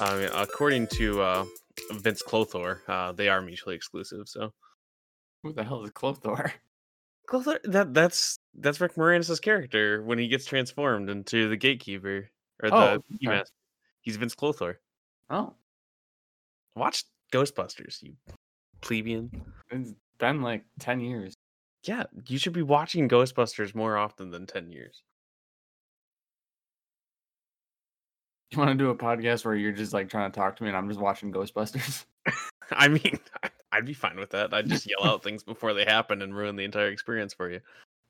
I mean, according to uh, Vinz Clortho, uh, they are mutually exclusive. So Who the hell is Clortho? Clortho, that that's that's Rick Moranis' character when he gets transformed into the Gatekeeper or the oh, okay. He's Vinz Clortho. Oh, Watch Ghostbusters, you plebeian. it's been like ten years. Yeah, you should be watching Ghostbusters more often than ten years. You want to do a podcast where you're just like trying to talk to me and I'm just watching Ghostbusters? I mean, I'd be fine with that. I'd just yell out things before they happen and ruin the entire experience for you.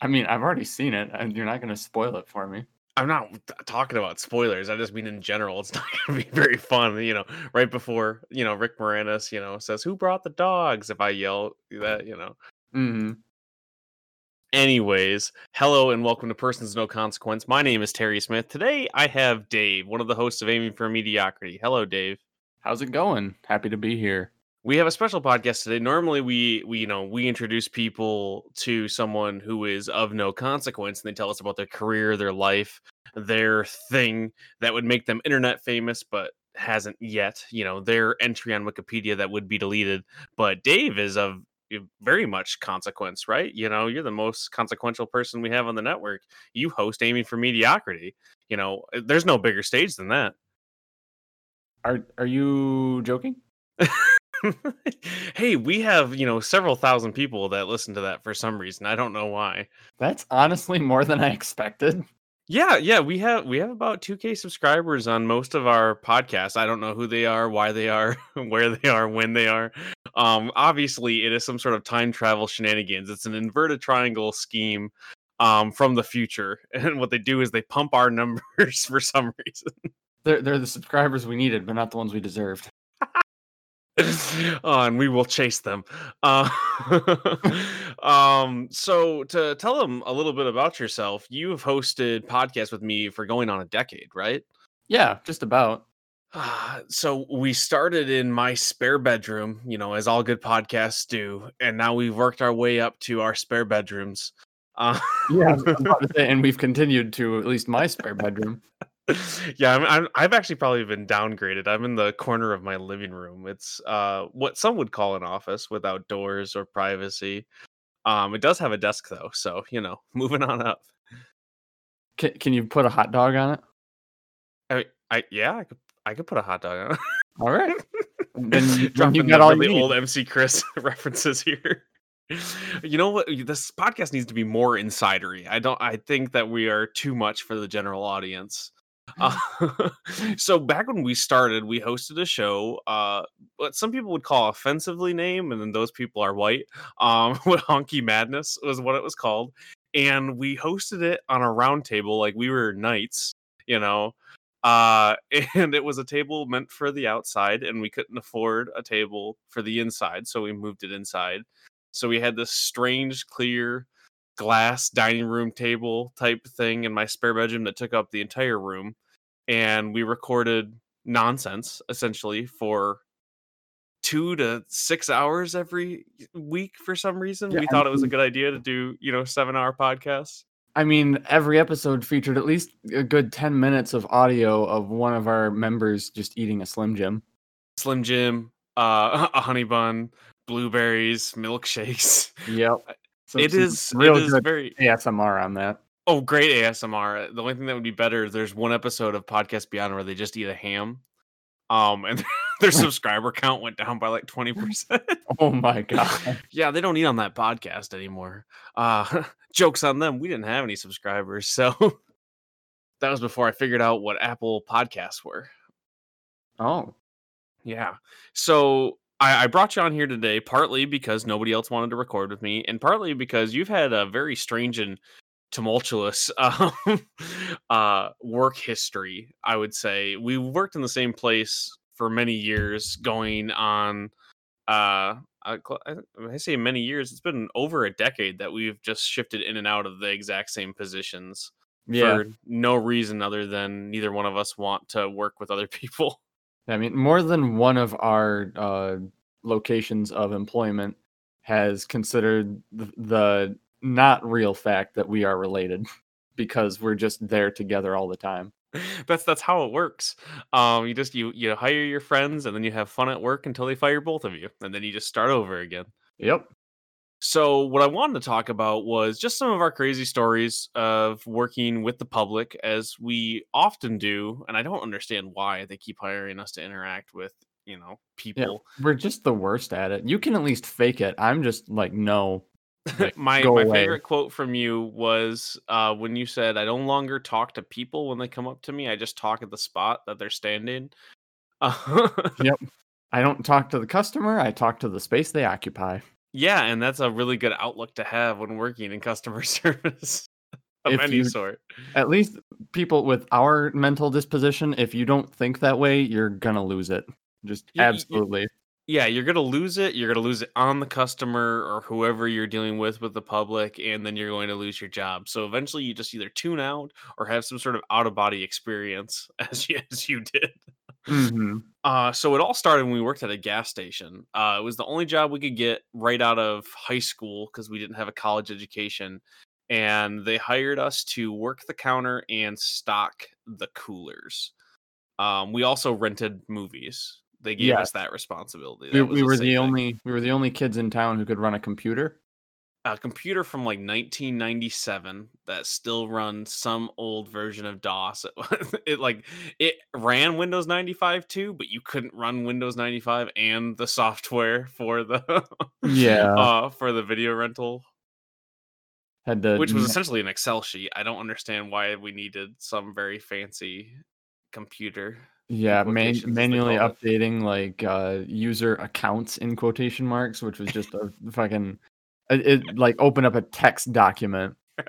I mean, I've already seen it, and you're not going to spoil it for me. I'm not talking about spoilers. I just mean in general, it's not going to be very fun. You know, right before you know Rick Moranis, you know, says, "Who brought the dogs?" If I yell that, you know. Mm-hmm. Anyways, hello and welcome to Persons No Consequence. My name is Terry Smith. Today I have Dave, one of the hosts of Aiming for Mediocrity. Hello, Dave. How's it going? Happy to be here. We have a special podcast today. Normally, we we you know we introduce people to someone who is of no consequence, and they tell us about their career, their life, their thing that would make them internet famous, but hasn't yet. You know, their entry on Wikipedia that would be deleted. But Dave is of very much consequence, right? You know, you're the most consequential person we have on the network. You host Aiming for Mediocrity. You know, eh, there's no bigger stage than that. Are Are you joking? hey, we have, you know, several thousand people that listen to that for some reason. I don't know why. That's honestly more than I expected. Yeah, yeah, we have we have about 2k subscribers on most of our podcasts. I don't know who they are, why they are, where they are, when they are. Um obviously it is some sort of time travel shenanigans. It's an inverted triangle scheme um from the future. And what they do is they pump our numbers for some reason. They're they're the subscribers we needed, but not the ones we deserved. oh, and we will chase them. Uh, um, so to tell them a little bit about yourself, you have hosted podcasts with me for going on a decade, right? Yeah, just about. Uh, so we started in my spare bedroom, you know, as all good podcasts do, and now we've worked our way up to our spare bedrooms. Uh, Yeah, I was about to say, and we've continued to at least my spare bedroom. yeah, I'm, I'm, I've actually probably been downgraded. I'm in the corner of my living room. It's uh, what some would call an office without doors or privacy. Um, it does have a desk though, so you know, moving on up. Can Can you put a hot dog on it? I, I yeah, I could I could put a hot dog on. it. All right. Then you, then you Dropping got the all really you old MC Chris references here. You know what? This podcast needs to be more insidery. I don't. I think that we are too much for the general audience. Uh, so back when we started, we hosted a show. Uh, what some people would call offensively name, and then those people are white. Um, what Honky Madness was what it was called, and we hosted it on a round table, like we were knights, you know. Uh, and it was a table meant for the outside, and we couldn't afford a table for the inside, so we moved it inside. So we had this strange, clear glass dining room table type thing in my spare bedroom that took up the entire room and we recorded nonsense essentially for two to six hours every week for some reason Yeah, we I thought it was a good idea to do you know seven hour podcasts I mean, every episode featured at least a good ten minutes of audio of one of our members just eating a Slim Jim. slim jim uh a honey bun blueberries milkshakes Yep. So it is real it is very ASMR on that. Oh, great ASMR. The only thing that would be better is there's one episode of Podcast Beyond where they just eat a ham. Um, and their subscriber count went down by like 20%. Oh my god. yeah, they don't eat on that podcast anymore. Uh jokes on them. We didn't have any subscribers, so that was before I figured out what Apple podcasts were. Oh. Yeah. So I, I brought you on here today partly because nobody else wanted to record with me, and partly because you've had a very strange and tumultuous um, uh, work history. I would say we worked in the same place for many years, going on. Uh, I, I I say many years. It's been over a decade that we've just shifted in and out of the exact same positions Yeah. for no reason other than neither one of us want to work with other people. I mean, more than one of our uh, locations of employment has considered the, the not real fact that we are related because we're just there together all the time. that's that's how it works. Um, you just you you hire your friends and then you have fun at work until they fire both of you, and then you just start over again. Yep. So, what I wanted to talk about was just some of our crazy stories of working with the public, as we often do. And I don't understand why they keep hiring us to interact with, you know, Yeah. people. We're just the worst at it. You can at least fake it. I'm just like, no. Like, my my away. favorite quote from you was uh, when you said, "I no longer talk to people when they come up to me. I just talk at the spot that they're standing." Uh, Yep. I don't talk to the customer. I talk to the space they occupy. Yeah, and that's a really good outlook to have when working in customer service of If any you- sort. At least people with our mental disposition, if you don't think that way, you're gonna lose it. Just absolutely. yeah, you're gonna lose it. You're gonna lose it on the customer or whoever you're dealing with with the public, and then you're going to lose your job. So eventually, you just either tune out or have some sort of out of body experience, as you, as you did. Hmm Uh, so it all started when we worked at a gas station. Uh, it was the only job we could get right out of high school because we didn't have a college education, and they hired us to work the counter and stock the coolers. Um, we also rented movies. They gave us that responsibility. We, That we a were the thing. only we were the only kids in town who could run a computer. A computer from like 1997 that still runs some old version of DOS. It, it like it ran Windows 95 too, but you couldn't run Windows 95 and the software for the Yeah. uh, for the video rental, Had to which was essentially an Excel sheet. I don't understand why we needed some very fancy computer. yeah man, quotations, as they manually it. updating like uh user accounts in quotation marks, which was just a fucking it, it like open up a text document.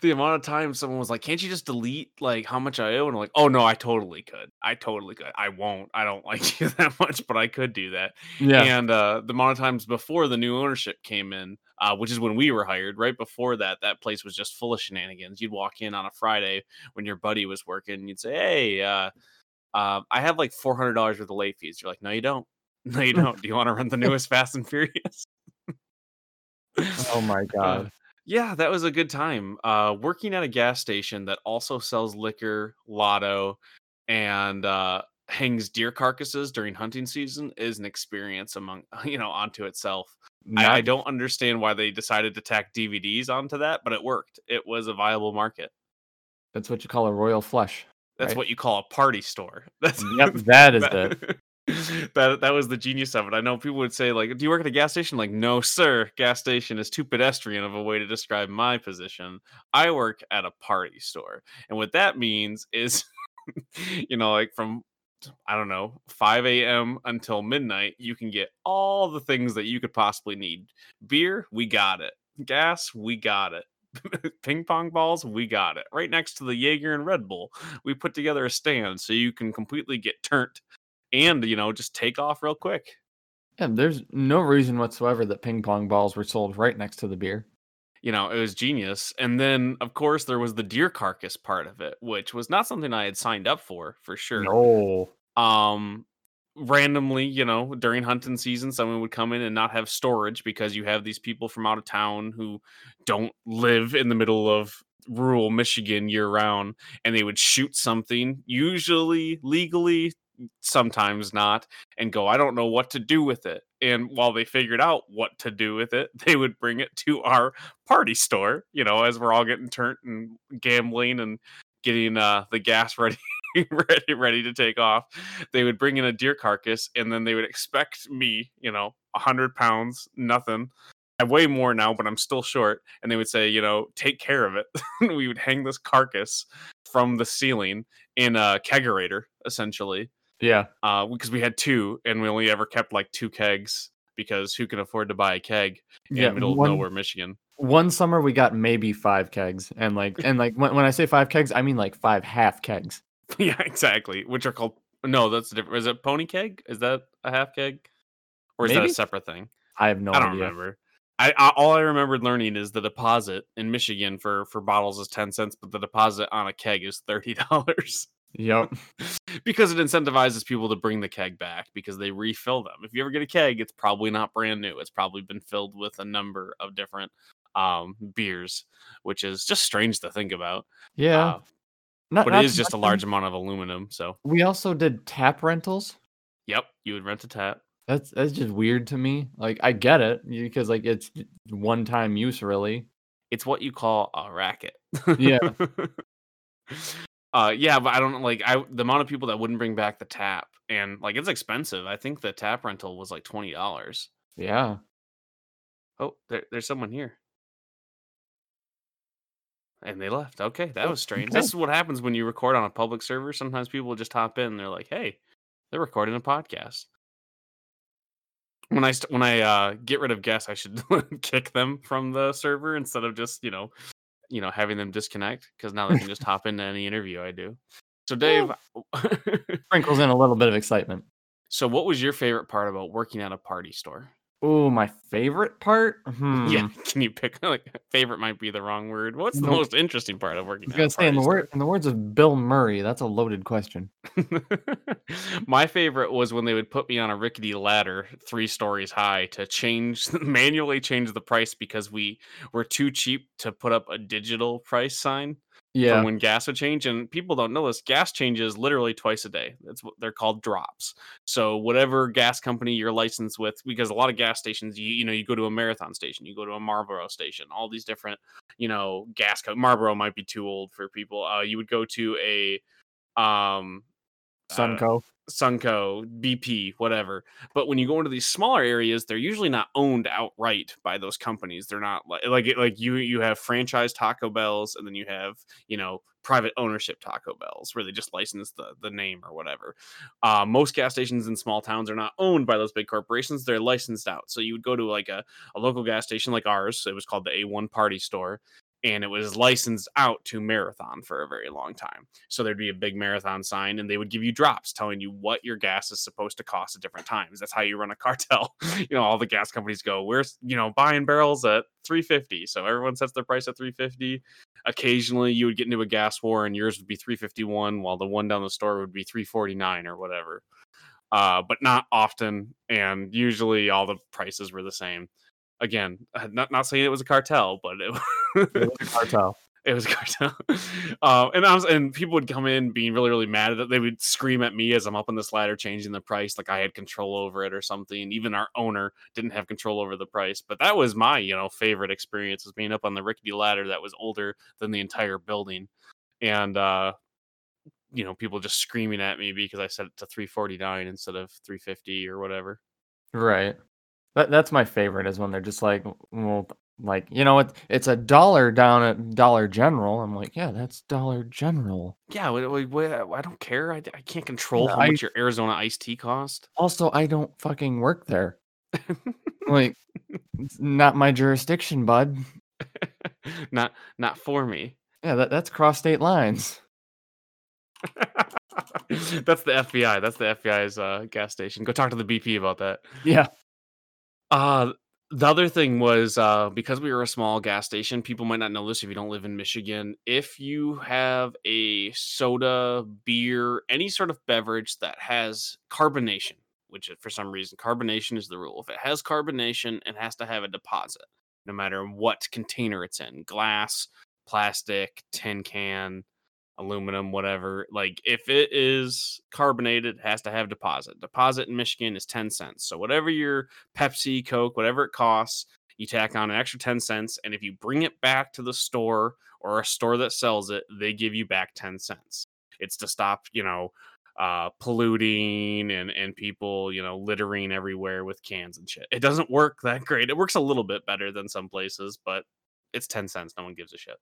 the amount of time someone was like, "Can't you just delete like how much I owe?" And I'm like, "Oh no, I totally could. I totally could. I won't. I don't like you that much, but I could do that." Yeah. And uh, the amount of times before the new ownership came in, uh, which is when we were hired, right before that, that place was just full of shenanigans. You'd walk in on a Friday when your buddy was working, and you'd say, "Hey, uh, uh, I have like four hundred dollars worth of late fees." You're like, "No, you don't. No, you don't. Do you want to rent the newest Fast and Furious?" oh my god. Yeah, that was a good time. Uh, working at a gas station that also sells liquor, lotto, and uh, hangs deer carcasses during hunting season is an experience among you know onto itself. I, I don't understand why they decided to tack DVDs onto that, but it worked. It was a viable market. That's what you call a royal flush. That's Right. what you call a party store. That's Yep, that is it. That, that was the genius of it. I know people would say like, "Do you work at a gas station?" Like, no, sir. Gas station is too pedestrian of a way to describe my position. I work at a party store, and what that means is, you know, like from I don't know 5 a.m. until midnight, you can get all the things that you could possibly need. Beer, we got it. Gas, we got it. Ping pong balls, we got it. Right next to the Jaeger and Red Bull, we put together a stand so you can completely get turnt and you know just take off real quick. Yeah, there's no reason whatsoever that ping pong balls were sold right next to the beer. You know, it was genius. And then of course there was the deer carcass part of it, which was not something I had signed up for for sure. No. um randomly you know during hunting season someone would come in and not have storage because you have these people from out of town who don't live in the middle of rural michigan year round and they would shoot something usually legally sometimes not and go i don't know what to do with it. And while they figured out what to do with it they would bring it to our party store you know as we're all getting turned and gambling and getting uh the gas ready ready ready to take off. They would bring in a deer carcass and then they would expect me you know 100 pounds nothing. I weigh more now but i'm still short. And they would say you know take care of it. We would hang this carcass from the ceiling in a kegerator essentially Yeah. uh because we had two and we only ever kept like two kegs because who can afford to buy a keg in Yeah. middle one, of nowhere michigan one summer we got maybe five kegs. And like and like when, when I say five kegs, I mean like five half kegs. yeah exactly which are called no that's a different is it pony keg is that a half keg or is that a separate thing I have no I don't idea. remember. I, I all I remembered learning is the deposit in Michigan for for bottles is ten cents, but the deposit on a keg is thirty dollars Yep. because it incentivizes people to bring the keg back because they refill them. If you ever get a keg, it's probably not brand new. It's probably been filled with a number of different um, beers, which is just strange to think about. Yeah. Uh, Not- but not it is just a large amount of aluminum. So, We also did tap rentals. yep, you would rent a tap. That's that's just weird to me. Like I get it because like it's one time use really. It's what you call a racket. Yeah. uh, yeah, but I don't like I the amount of people that wouldn't bring back the tap, and like it's expensive. I think the tap rental was like twenty dollars. Yeah. Oh, there, there's someone here. And they left. Okay, that Oh, was strange. This is what happens when you record on a public server. Sometimes people just hop in and they're like, "Hey, they're recording a podcast." When I st- when I uh, get rid of guests, I should kick them from the server instead of just you know, you know, having them disconnect because now they can just hop into any interview I do. So, Dave, Sprinkles in a little bit of excitement. so what was your favorite part about working at a party store? Oh, my favorite part? Hmm. Yeah, can you pick like favorite might be the wrong word. What's the Nope. most interesting part of working? I was gonna say in the word in the words of Bill Murray, that's a loaded question. My favorite was when they would put me on a rickety ladder three stories high to change manually change the price because we were too cheap to put up a digital price sign Yeah. when gas would change. And people don't know this. Gas changes literally twice a day. That's what they're called drops. So whatever gas company you're licensed with, because a lot of gas stations, you you know, you go to a marathon station, you go to a Marlboro station, all these different, you know, gas. Co- Marlboro might be too old for people. Uh, you would go to a um uh, Sunoco. Sunoco, BP, whatever. But when you go into these smaller areas, they're usually not owned outright by those companies. They're not like like like you you have franchise Taco Bells, and then you have you know private ownership Taco Bells where they just license the the name or whatever. Uh, most gas stations in small towns are not owned by those big corporations. They're licensed out. So you would go to like a, a local gas station like ours. It was called the A1 Party Store. And it was licensed out to Marathon for a very long time. So there'd be a big marathon sign, and they would give you drops telling you what your gas is supposed to cost at different times. That's how you run a cartel. you know, all the gas companies go, "We're you know buying barrels at 350," so everyone sets their price at 350. Occasionally, you would get into a gas war, and yours would be 351, while the one down the store would be 349 or whatever. Uh, but not often, and usually all the prices were the same. Again, uh, not not saying it was a cartel, but it, It was a cartel. it was a cartel. um, and I was, and people would come in being really, really mad at it. They would scream at me as I'm up on this ladder, changing the price, like I had control over it or something. Even our owner didn't have control over the price. But that was my, you know, favorite experience was being up on the rickety ladder that was older than the entire building, and uh, you know, people just screaming at me because I set it to 349 instead of 350 or whatever. Right. That that's my favorite is when they're just like, well, like you know what? It's a dollar down at Dollar General. I'm like, yeah, that's Dollar General. Yeah, wait, wait, wait, I don't care. I, I can't control Yeah, how I- much your Arizona iced tea cost. Also, I don't fucking work there. Like, it's not my jurisdiction, bud. not not for me. Yeah, that, that's cross state lines. That's the FBI. That's the FBI's uh, gas station. Go talk to the BP about that. Yeah. Uh the other thing was uh, because we were a small gas station, people might not know this if you don't live in Michigan. If you have a soda, beer, any sort of beverage that has carbonation, which for some reason carbonation is the rule. If it has carbonation, it has to have a deposit, no matter what container it's in glass, plastic, tin can, aluminum, whatever. Like if it is carbonated, it has to have deposit. Deposit in Michigan is 10 cents. So whatever your Pepsi, Coke, whatever it costs, you tack on an extra 10 cents. And if you bring it back to the store or a store that sells it, they give you back 10 cents. It's to stop, you know, uh polluting and and people you know littering everywhere with cans and shit it doesn't work that great it works a little bit better than some places but it's 10 cents no one gives a shit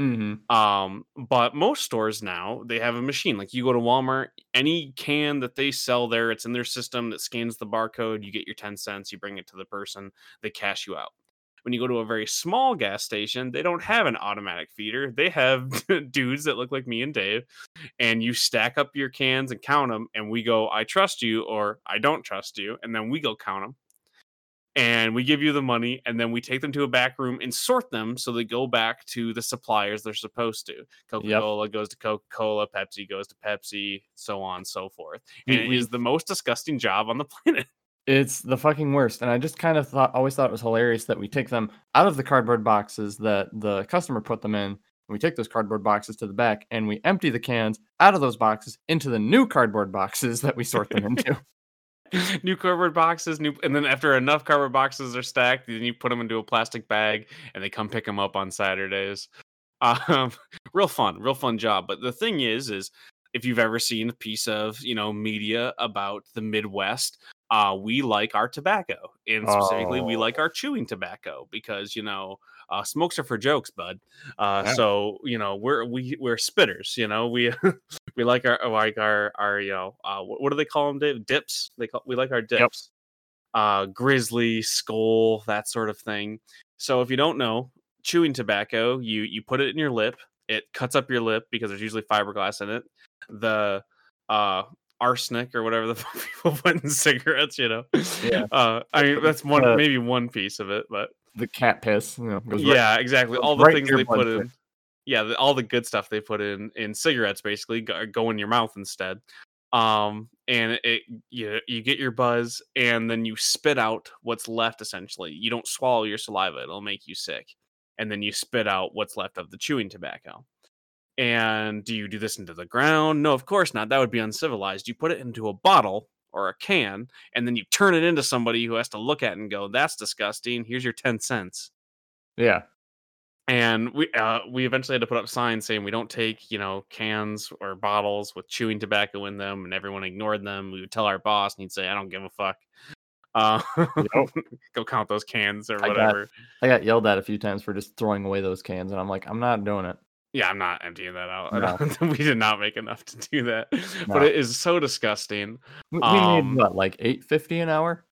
Mm-hmm. um, but most stores now they have a machine. Like you go to Walmart, any can that they sell there, it's in their system that scans the barcode. You get your 10 cents, you bring it to the person, they cash you out. When you go to a very small gas station, they don't have an automatic feeder. They have dudes that look like me and Dave, and you stack up your cans and count them. And we go, I trust you, or I don't trust you. And then we go count them and we give you the money and then we take them to a back room and sort them so they go back to the suppliers they're supposed to. Coca-cola goes to coca-cola pepsi goes to pepsi so on and so forth. And We- it the most disgusting job on the planet. It's the fucking worst, and I just kind of thought always thought it was hilarious that we take them out of the cardboard boxes that the customer put them in, and we take those cardboard boxes to the back, and we empty the cans out of those boxes into the new cardboard boxes that we sort them into. new cardboard boxes, new, and then after enough cardboard boxes are stacked, then you put them into a plastic bag, and they come pick them up on Saturdays. Um, real fun, real fun job. But the thing is, is if you've ever seen a piece of you know media about the Midwest, uh, we like our tobacco, and specifically, we Oh. like our chewing tobacco because you know uh, smokes are for jokes, bud. Uh, Yeah. so you know we're we we're spitters. You know we we like our like our our you know uh, what, what do they call them? Dave? Dips. They call we like our dips. Uh, grizzly, skull, that sort of thing. So if you don't know, chewing tobacco, you you put it in your lip. It cuts up your lip because there's usually fiberglass in it. The uh arsenic or whatever the fuck people put in cigarettes, you know. Yeah. Uh, I mean that's one Uh, maybe one piece of it, but The cat piss, you know, goes right- yeah, exactly. All the right things they put in, yeah, the, all the good stuff they put in in cigarettes basically go, go in your mouth instead. Um, and it you you get your buzz, and then you spit out what's left. Essentially, you don't swallow your saliva; it'll make you sick, and then you spit out what's left of the chewing tobacco. And do you do this into the ground? No, of course not. That would be uncivilized. You put it into a bottle or a can, and then you turn it into somebody who has to look at it and go, "That's disgusting. Here's your ten cents." yeah. And we uh, we eventually had to put up signs saying we don't take you know cans or bottles with chewing tobacco in them, and everyone ignored them. We would tell our boss, and he'd say, "I don't give a fuck." Uh, go count those cans or whatever. I got yelled at a few times for just throwing away those cans, and I'm like, I'm not doing it. Yeah, I'm not emptying that out. No. we did not make enough to do that, No. but it is so disgusting. We, we Um, made what, like eight fifty an hour?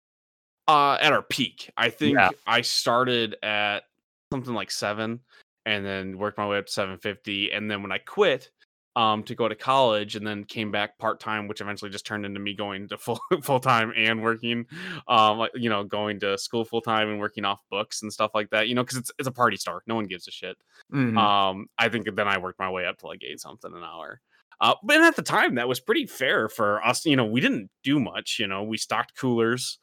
uh at our peak i think Yeah. i started at something like seven and then worked my way up to 750 and then when i quit um to go to college and then came back part-time which eventually just turned into me going to full full-time and working um like you know going to school full-time and working off books and stuff like that you know because it's, it's a party store no one gives a shit. Mhm. um i think then i worked my way up to like eight something an hour. Uh, but at the time that was pretty fair for us you know we didn't do much you know we stocked coolers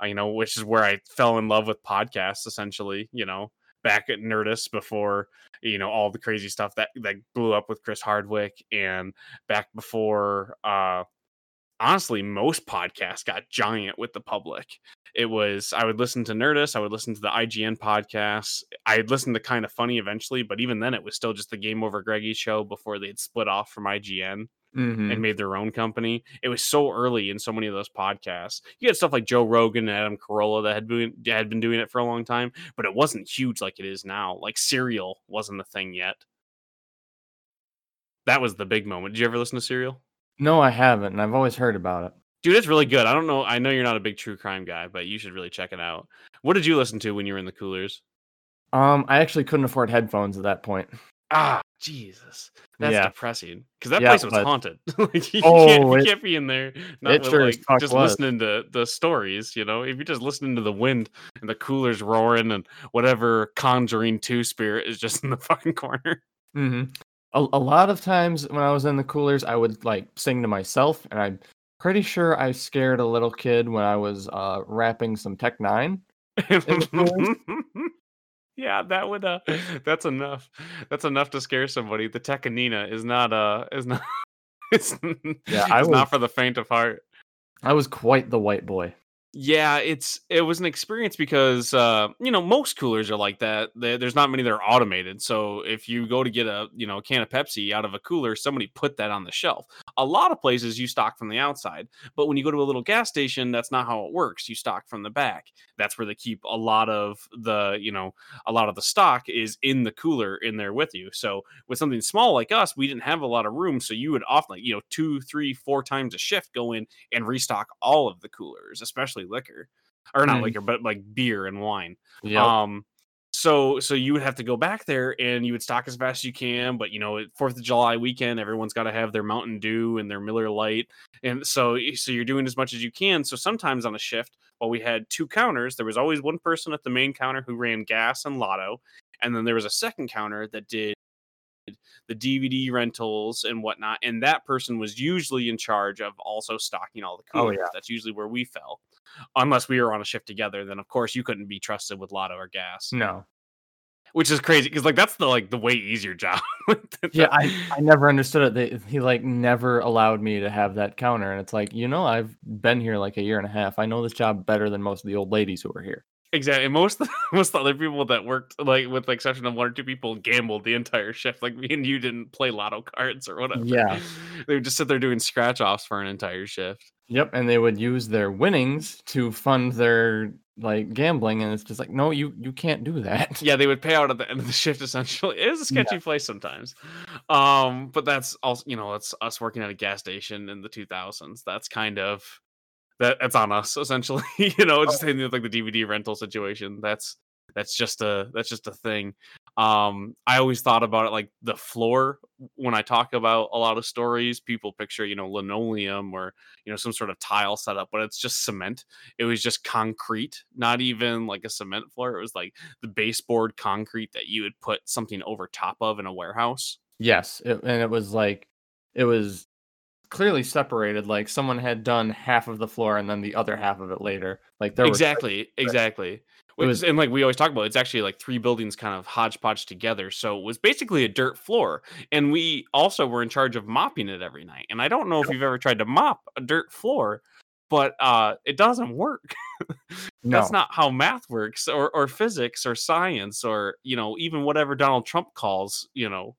uh, you know which is where i fell in love with podcasts essentially you know back at nerdist before you know all the crazy stuff that that blew up with chris hardwick and back before uh honestly most podcasts got giant with the public. It was i would listen to nerdist i would listen to the ign podcasts. I'd listen to kind of funny eventually but even then it was still just the GameOverGreggy show before they'd split off from ign Mhm. and made their own company it was so early in so many of those podcasts you had stuff like joe rogan and adam carolla that had been had been doing it for a long time but it wasn't huge like it is now like serial wasn't a thing yet that was the big moment did you ever listen to serial No, I haven't, and I've always heard about it. Dude, it's really good. I don't know. I know you're not a big true crime guy, but you should really check it out. What did you listen to when you were in the coolers? Um, I actually couldn't afford headphones at that point. Ah, Jesus. That's Yeah. depressing. Because that Yeah, place was but- haunted. like, you, Oh, can't, you it- can't be in there not it with, sure like, just was. listening to the stories, you know? If you're just listening to the wind and the coolers roaring and whatever Conjuring 2 spirit is just in the fucking corner. hmm A, a lot of times when I was in the coolers, I would like sing to myself, and I'm pretty sure I scared a little kid when I was uh, rapping some Tech N9ne. yeah, that would uh that's enough. That's enough to scare somebody. The Tech N9ne is not uh is not it's, Yeah, I was- not for the faint of heart. I was quite the white boy. Yeah, it's it was an experience because uh, you know most coolers are like that. There- There's not many that are automated. So if you go to get a you know a can of Pepsi out of a cooler, somebody put that on the shelf. A lot of places you stock from the outside, but when you go to a little gas station, that's not how it works. You stock from the back. That's where they keep a lot of the you know a lot of the stock is in the cooler in there with you. So with something small like us, we didn't have a lot of room, so you would often you know two, three, four times a shift go in and restock all of the coolers, especially liquor, or not Mm. liquor, but like beer and wine. Um, so so you would have to go back there and you would stock as fast as you can. But you know, Fourth of July weekend, everyone's got to have their Mountain Dew and their Miller Lite, and so so you're doing as much as you can. So sometimes on a shift, while we had two counters, there was always one person at the main counter who ran gas and lotto, and then there was a second counter that did the DVD rentals and whatnot. And that person was usually in charge of also stocking all the Oh, yeah. That's usually where we fell. Unless we were on a shift together, then of course you couldn't be trusted with lotto or gas, No. which is crazy because like that's the like the way easier job. Yeah, I, I never understood it. They, he like never allowed me to have that counter, and it's like you know I've been here like a year and a half. I know this job better than most of the old ladies who are here. Exactly. Most most of the other people that worked, like with the exception of one or two people, gambled the entire shift. Like me and you didn't play lotto cards or whatever. Yeah. They would just sit there doing scratch offs for an entire shift. Yep, and they would use their winnings to fund their like gambling, and it's just like no, you you can't do that. Yeah, they would pay out at the end of the shift essentially. It is a sketchy place sometimes. Um, but that's also you know, it's us working at a gas station in the two thousands. That's kind of that that's on us essentially. you know, just same thing with like the DVD rental situation. That's that's just a that's just a thing. Um, I always thought about it like the floor when I talk about a lot of stories. People picture you know linoleum or you know some sort of tile setup, but it's just cement. It was just concrete, not even like a cement floor. It was like the baseboard concrete that you would put something over top of in a warehouse. Yes, it, and it was like it was clearly separated. Like someone had done half of the floor and then the other half of it later. Like there exactly, exactly. Which, was- and like we always talk about, it's actually like three buildings kind of hodgepodge together. So it was basically a dirt floor, and we also were in charge of mopping it every night. And I don't know if you've ever tried to mop a dirt floor, but uh, it doesn't work. no. That's not how math works, or or physics, or science, or you know even whatever Donald Trump calls you know.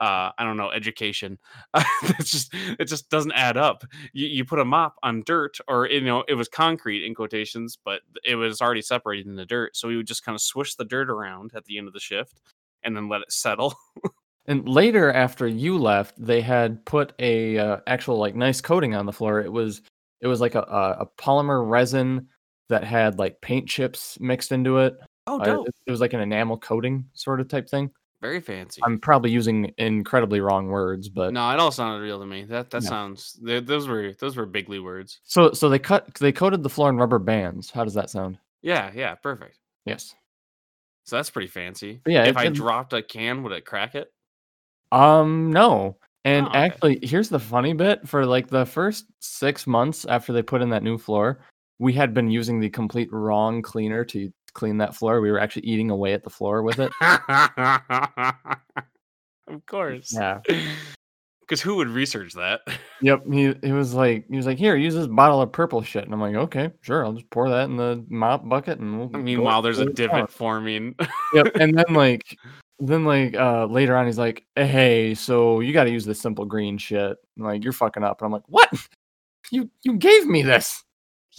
Uh, I don't know education. it's just it just doesn't add up. You, you put a mop on dirt, or you know it was concrete in quotations, but it was already separated in the dirt. So we would just kind of swish the dirt around at the end of the shift, and then let it settle. And later, after you left, they had put a uh, actual like nice coating on the floor. It was it was like a, a, polymer resin that had like paint chips mixed into it. Oh, Uh, it, it was like an enamel coating sort of type thing. Very fancy. I'm probably using incredibly wrong words, but no, it all sounded real to me. That that No. sounds. th- Those were those were bigly words. so so they cut they coated the floor in rubber bands. How does that sound? Yeah, yeah, perfect. Yes. So that's pretty fancy. But yeah, if it I didn't- dropped a can, would it crack it? Um, no. And Oh, okay. actually, here's the funny bit for like the first six months after they put in that new floor, we had been using the complete wrong cleaner to clean that floor. We were actually eating away at the floor with it. of course. Yeah. Because who would research that? Yep. He he was like he was like, here, use this bottle of purple shit. And I'm like, okay, sure, I'll just pour that in the mop bucket and we'll Meanwhile, there's a divot forming. Yep. And then like then like uh later on he's like, hey, so you gotta use this simple green shit. I'm like, you're fucking up. And I'm like, what? You you gave me this.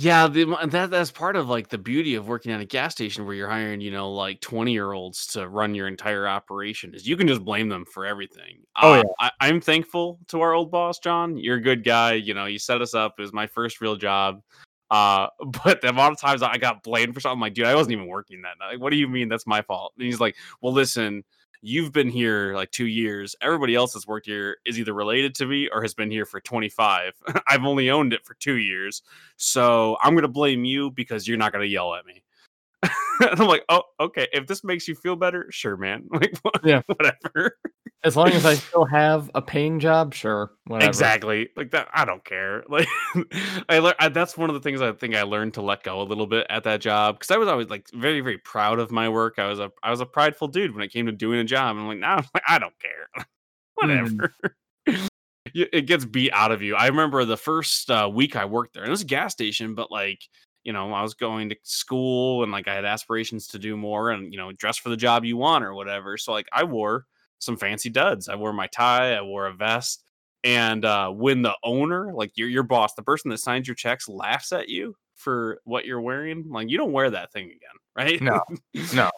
Yeah, the, that that's part of like the beauty of working at a gas station where you're hiring, you know, like 20 year olds to run your entire operation is you can just blame them for everything. Oh, Uh, yeah. I, I'm thankful to our old boss, John. You're a good guy. You know, you set us up. It was my first real job. Uh, but the amount of times I got blamed for something, I'm like, dude, I wasn't even working that night. What do you mean that's my fault? And he's like, well, listen, you've been here like two years. Everybody else that's worked here is either related to me or has been here for 25. I've only owned it for two years. So I'm going to blame you because you're not going to yell at me. And I'm like, oh, okay. If this makes you feel better, sure, man. Like, Yeah. whatever. As long as I still have a paying job, sure. Whatever. Exactly. Like that. I don't care. Like, I, lear- I that's one of the things I think I learned to let go a little bit at that job because I was always like very, very proud of my work. I was a, I was a prideful dude when it came to doing a job. I'm like, now I'm like, I don't care. Whatever. Y- it gets beat out of you. I remember the first uh, week I worked there, and it was a gas station, but like, you know, I was going to school and like I had aspirations to do more and, you know, dress for the job you want or whatever. So, like, I wore some fancy duds. I wore my tie, I wore a vest. And uh, when the owner, like your your boss, the person that signs your checks, laughs at you for what you're wearing, like you don't wear that thing again, right? No. No.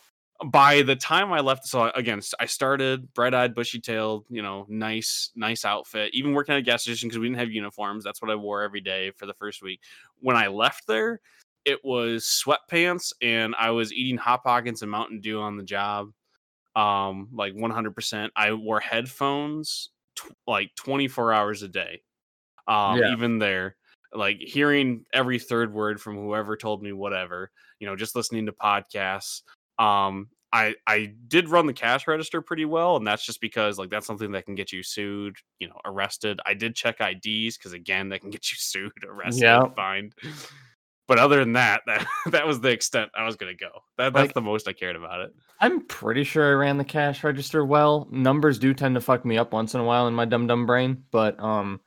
By the time I left, so again, I started bright-eyed, bushy-tailed, you know, nice, nice outfit. Even working at a gas station because we didn't have uniforms. That's what I wore every day for the first week. When I left there, it was sweatpants, and I was eating hot pockets and Mountain Dew on the job um like 100% i wore headphones tw- like 24 hours a day um Yeah. even there like hearing every third word from whoever told me whatever you know just listening to podcasts um I I did run the cash register pretty well, and that's just because like that's something that can get you sued, you know, arrested. I did check IDs because again, that can get you sued, arrested, Yeah. fined. But other than that, that that was the extent I was gonna go. That that's Like- the most I cared about it. I'm pretty sure I ran the cash register well. Numbers do tend to fuck me up once in a while in my dumb dumb brain, but um,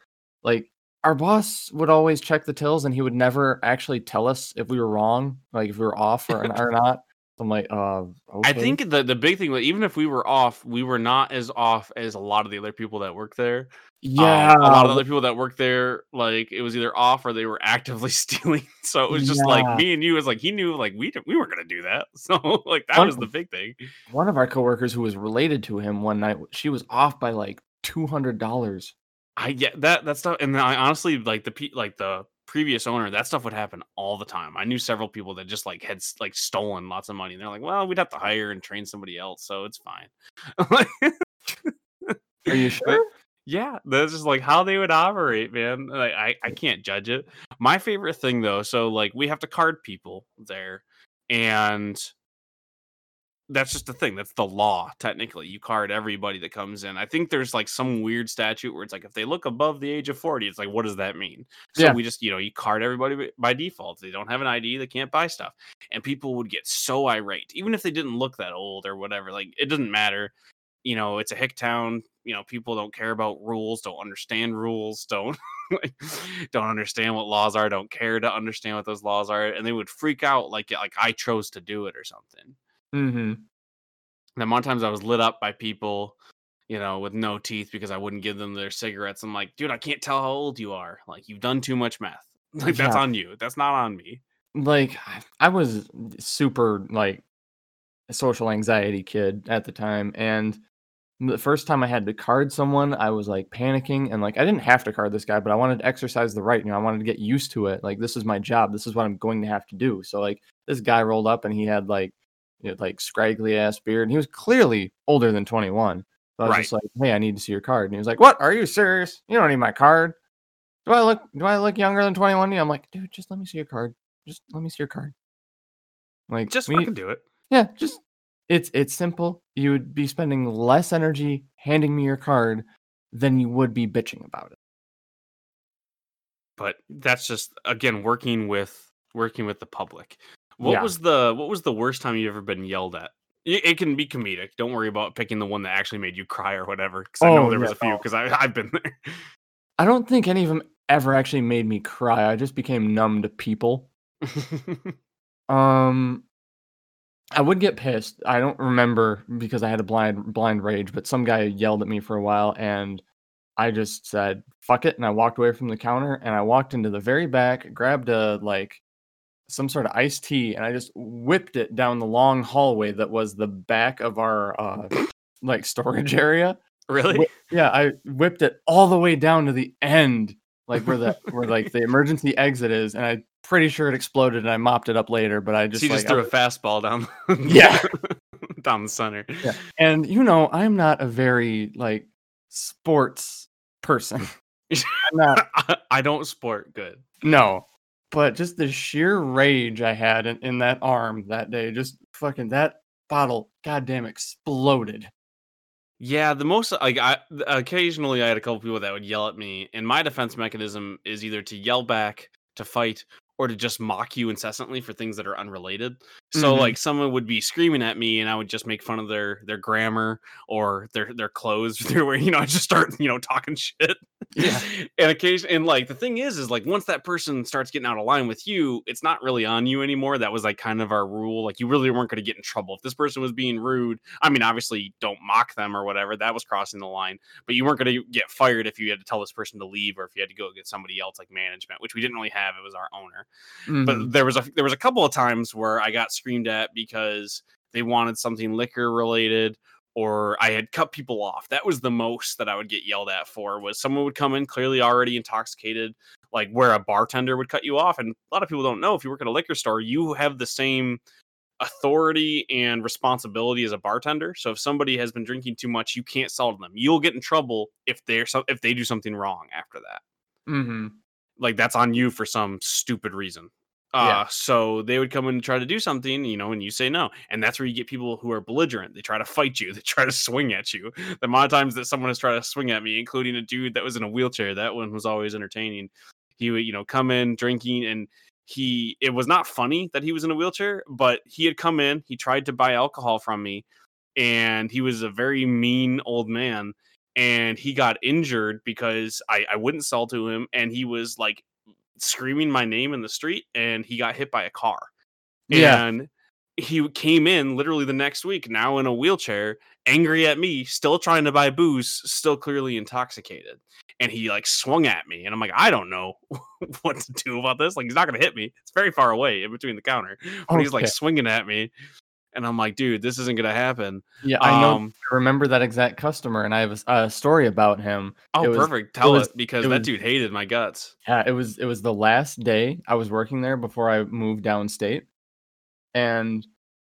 like our boss would always check the tills, and he would never actually tell us if we were wrong, like if we were off or, or not. I'm like, uh, okay. I think the the big thing, even if we were off, we were not as off as a lot of the other people that work there. Um, yeah, a lot of other people that work there, like it was either off or they were actively stealing. So it was just Yeah. like me and you. It was like he knew, like we didn't- we weren't gonna do that. So like that One- was the big thing. one of our coworkers who was related to him one night, she was off by like two hundred dollars. I yeah that that stuff, and then I honestly like the like the previous owner. That stuff would happen all the time. I knew several people that just like had like stolen lots of money. And they're like, well, we'd have to hire and train somebody else, so it's fine. Are you sure? Yeah, that's just like how they would operate, man. Like I, I can't judge it. My favorite thing though, so like we have to card people there, and that's just the thing. That's the law. Technically, you card everybody that comes in. I think there's like some weird statute where it's like if they look above the age of forty, it's like what does that mean? So Yeah. we just you know you card everybody by- default. If they don't have an ID, they can't buy stuff, and people would get so irate, even if they didn't look that old or whatever. Like it doesn't matter you know, it's a hick town. You know, people don't care about rules, don't understand rules, don't like, don't understand what laws are, don't care to understand what those laws are, and they would freak out like like I chose to do it or something. Mm-hmm. And then one times I was lit up by people, you know, with no teeth because I wouldn't give them their cigarettes. I'm like, dude, I can't tell how old you are. Like you've done too much meth. Like that's Yeah. on you. That's not on me. Like I- I was super like a social anxiety kid at the time, and the first time I had to card someone, I was like panicking and like I didn't have to card this guy, but I wanted to exercise the right. You know, I wanted to get used to it. Like this is my job. This is what I'm going to have to do. So like this guy rolled up and he had like you know, like scraggly ass beard, and he was clearly older than 21. So I was Right. just like, "Hey, I need to see your card." And he was like, "What? Are you serious? You don't need my card." Do I look do I look younger than 21? Yeah, I'm like, "Dude, just let me see your card. Just let me see your card." Like Just we- fucking do it. yeah, just it's it's simple. You would be spending less energy handing me your card than you would be bitching about it. but that's just again working with working with the public what Yeah. was the what was the worst time you've ever been yelled at it, it can be comedic don't worry about picking the one that actually made you cry or whatever because i know Oh, there was a few because i've been there I don't think any of them ever actually made me cry. I just became numb to people. Um I would get pissed. I don't remember because I had a blind blind rage, but some guy yelled at me for a while and I just said, fuck it. And I walked away from the counter and I walked into the very back, grabbed a like some sort of iced tea, and I just whipped it down the long hallway that was the back of our uh like storage area. really Whi- Yeah, I whipped it all the way down to the end, like where the where like the emergency exit is, and I'm pretty sure it exploded and I mopped it up later, but I just so you like just threw a fastball down Yeah. down the center Yeah. And you know, I'm not a very like sports person. I'm not I, I don't sport good no. But just the sheer rage I had in, in that arm that day, just fucking that bottle goddamn exploded. Yeah, the most like I occasionally I had a couple people that would yell at me, and my defense mechanism is either to yell back, to fight, or to just mock you incessantly for things that are unrelated. So Mhm. like someone would be screaming at me, and I would just make fun of their their grammar or their their clothes. They're you know, I just start you know talking shit. Yeah. and occasion and like the thing is, is like once that person starts getting out of line with you, it's not really on you anymore. That was like kind of our rule. Like you really weren't going to get in trouble if this person was being rude. I mean, obviously, don't mock them or whatever. That was crossing the line. But you weren't going to get fired if you had to tell this person to leave or if you had to go get somebody else like management, which we didn't really have. It was our owner Mhm. but there was a there was a couple of times where I got screamed at because they wanted something liquor related or I had cut people off. That was the most that I would get yelled at for was someone would come in clearly already intoxicated, like where a bartender would cut you off. And a lot of people don't know if you work at a liquor store, you have the same authority and responsibility as a bartender. So if somebody has been drinking too much, you can't sell to them. You'll get in trouble if they're so if they do something wrong after that. Mhm. Like that's on you for some stupid reason. Uh, Yeah. so they would come and try to do something, you know, and you say no. And that's where you get people who are belligerent. They try to fight you, they try to swing at you. The amount of times that someone has tried to swing at me, including a dude that was in a wheelchair, that one was always entertaining. He would, you know, come in drinking and he it was not funny that he was in a wheelchair, but he had come in, he tried to buy alcohol from me, and he was a very mean old man. And he got injured because I, I wouldn't sell to him, and he was like screaming my name in the street and he got hit by a car. Yeah. And he came in literally the next week, now in a wheelchair, angry at me, still trying to buy booze, still clearly intoxicated. And he like swung at me, and I'm like, I don't know what to do about this. Like, he's not gonna hit me. It's very far away in between the counter, but he's like swinging at me, and I'm like, dude, this isn't gonna happen. Yeah, I know. Um, I remember that exact customer, and I have a story about him. oh, It was- perfect. Tell was- it because it that dude hated my guts. Yeah, it was it was the last day I was working there before I moved downstate, and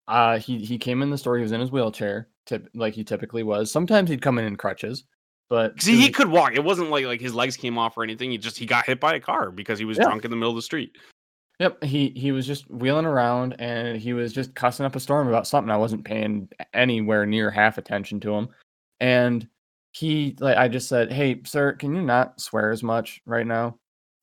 uh, he he came in the store. He was in his wheelchair, tip, like he typically was. Sometimes he'd come in in crutches, but See, it he could walk. It wasn't like like his legs came off or anything. He just he got hit by a car because he was Yeah. drunk in the middle of the street. Yep, he he was just wheeling around and he was just cussing up a storm about something. I wasn't paying anywhere near half attention to him, and he like I just said, "Hey, sir, can you not swear as much right now?"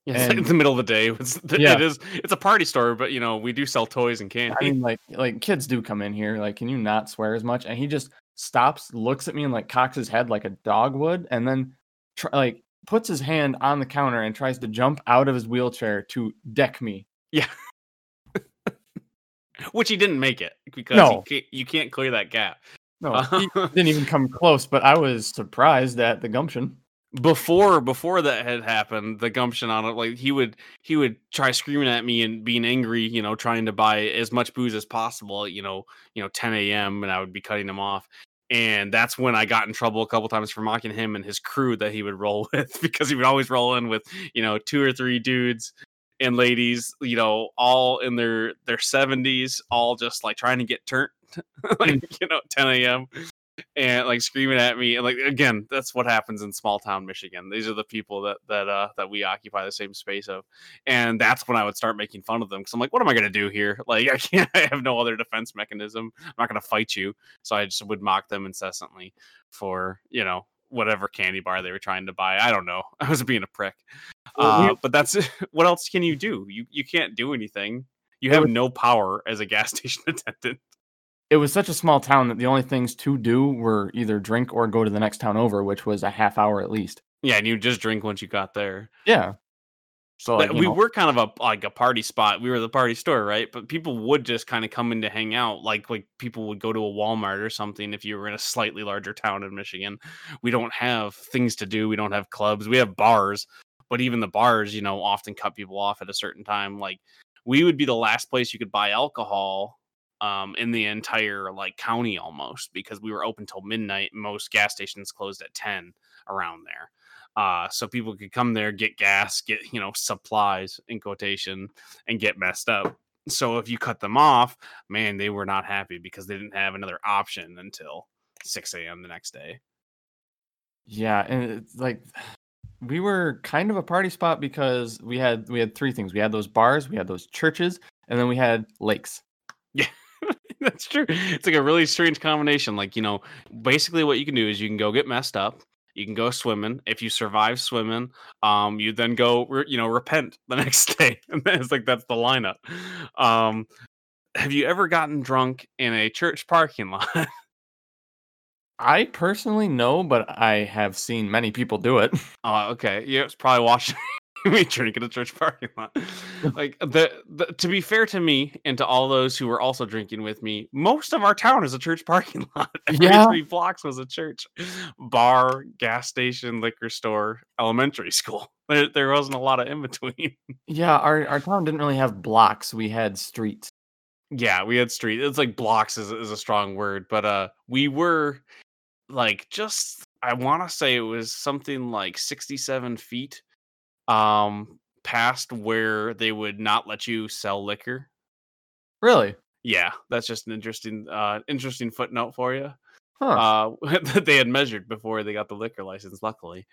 Yeah, it's like in the middle of the day. It's, Yeah. It is. It's a party store, but you know we do sell toys and candy. I mean, like like kids do come in here. Like, can you not swear as much? And he just stops, looks at me, and like cocks his head like a dog would, and then tr- like puts his hand on the counter and tries to jump out of his wheelchair to deck me. Yeah. Which he didn't make it because No. can't, you can't clear that gap. No, he didn't even come close. But I was surprised at the gumption. before before that had happened the gumption on it like he would he would try screaming at me and being angry you know trying to buy as much booze as possible you know you know 10 a.m and i would be cutting him off and that's when i got in trouble a couple times for mocking him and his crew that he would roll with because he would always roll in with you know two or three dudes and ladies you know all in their their 70s all just like trying to get turned like you know 10 a.m and like screaming at me and like again that's what happens in small town michigan. These are the people that that uh that we occupy the same space of and that's when i would start making fun of them because i'm like what am i going to do here? Like i can't i have no other defense mechanism. I'm not going to fight you. So i just would mock them incessantly for you know whatever candy bar they were trying to buy. I don't know. I was being a prick uh, but that's what else can you do you you can't do anything you have was- no power as a gas station attendant It was such a small town that the only things to do were either drink or go to the next town over, which was a half hour at least. yeah and you just drink once you got there Yeah. So like, we know, were kind of a like a party spot. We were the party store, right? But people would just kind of come in to hang out. Like like people would go to a Walmart or something if you were in a slightly larger town in Michigan. We don't have things to do. We don't have clubs. We have bars, but even the bars, you know, often cut people off at a certain time. Like we would be the last place you could buy alcohol um in the entire like county almost because we were open till midnight. Most gas stations closed at 10 around there uh, so people could come there, get gas, get you know supplies in quotation, and get messed up. So if you cut them off, man, they were not happy because they didn't have another option until 6 a.m. the next day. yeah, and it's like we were kind of a party spot because we had we had three things. We had those bars, we had those churches, and then we had lakes. Yeah. That's true. It's like a really strange combination. Like, you know, basically what you can do is you can go get messed up. You can go swimming. If you survive swimming, um, you then go, you know, repent the next day. And it's like that's the lineup. Um, have you ever gotten drunk in a church parking lot? I personally know, but I have seen many people do it. Oh, okay. Yeah, it's probably watching me drink in a church parking lot. Like the, the to be fair to me and to all those who were also drinking with me, most of our town is a church parking lot. Every Yeah. three blocks was a church, bar, gas station, liquor store, elementary school. There, there wasn't a lot of in between. yeah, our our town didn't really have blocks. We had streets. yeah, we had street. It's like blocks is, is a strong word, but uh, we were like just I want to say it was something like sixty-seven feet um past where they would not let you sell liquor. Really? Yeah, that's just an interesting uh interesting footnote for you. Huh. Uh that they had measured before they got the liquor license luckily.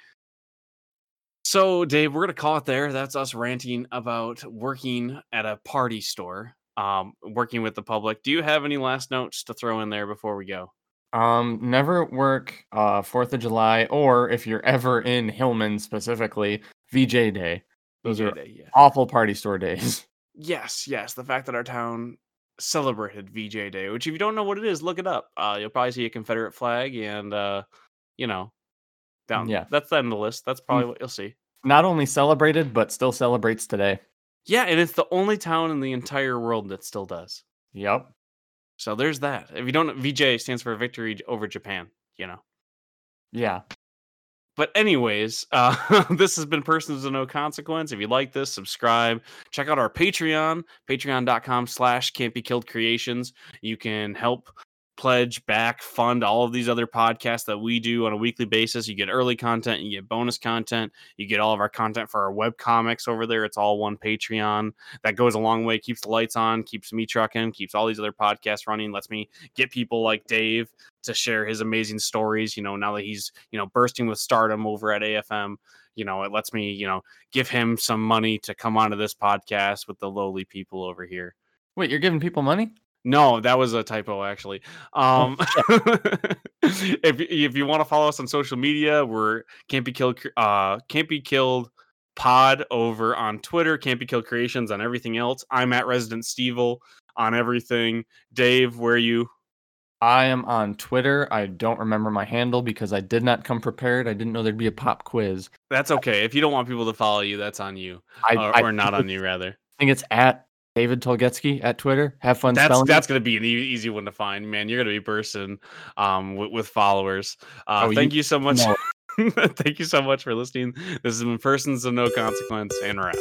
So, Dave, we're gonna call it there. That's us ranting about working at a party store, um, working with the public. Do you have any last notes to throw in there before we go? Um, never work uh Fourth of July, or if you're ever in Hillman specifically, VJ Day. Those VJ are Day, yeah. awful party store days. Yes, yes. The fact that our town celebrated VJ Day, which if you don't know what it is, look it up. Uh, you'll probably see a Confederate flag, and uh, you know, down. Yeah. that's the end of the list. That's probably what you'll see. Not only celebrated, but still celebrates today. Yeah, and it's the only town in the entire world that still does. Yep. So there's that. If you don't, VJ stands for Victory over Japan. You know. Yeah. But anyways, uh, this has been Persons of No Consequence. If you like this, subscribe. Check out our Patreon, patreon.com slash can't be killed creations. You can help pledge back fund all of these other podcasts that we do on a weekly basis. You get early content you get bonus content you get all of our content for our web comics over there. It's all one patreon. That goes a long way keeps the lights on keeps me trucking keeps all these other podcasts running lets me get people like dave to share his amazing stories. You know now that he's you know bursting with stardom over at afm you know it lets me you know give him some money to come onto this podcast with the lowly people over here. Wait, you're giving people money? No, that was a typo actually. Um if if you want to follow us on social media, we're can't be killed uh can't be killed pod over on Twitter, can't be killed creations on everything else. I'm at Resident Stevel on everything. Dave, where are you? I am on Twitter. I don't remember my handle because I did not come prepared. I didn't know there'd be a pop quiz. That's okay. If you don't want people to follow you, that's on you. I, Or, I or not on you rather. I think it's at David Tolgetsky at Twitter. Have fun That's that's gonna be an e- easy one to find, man. You're gonna be bursting um with, with followers. Uh, Oh, you- thank you so much. no. thank you so much for listening. This has been Persons of No Consequence, and we're out.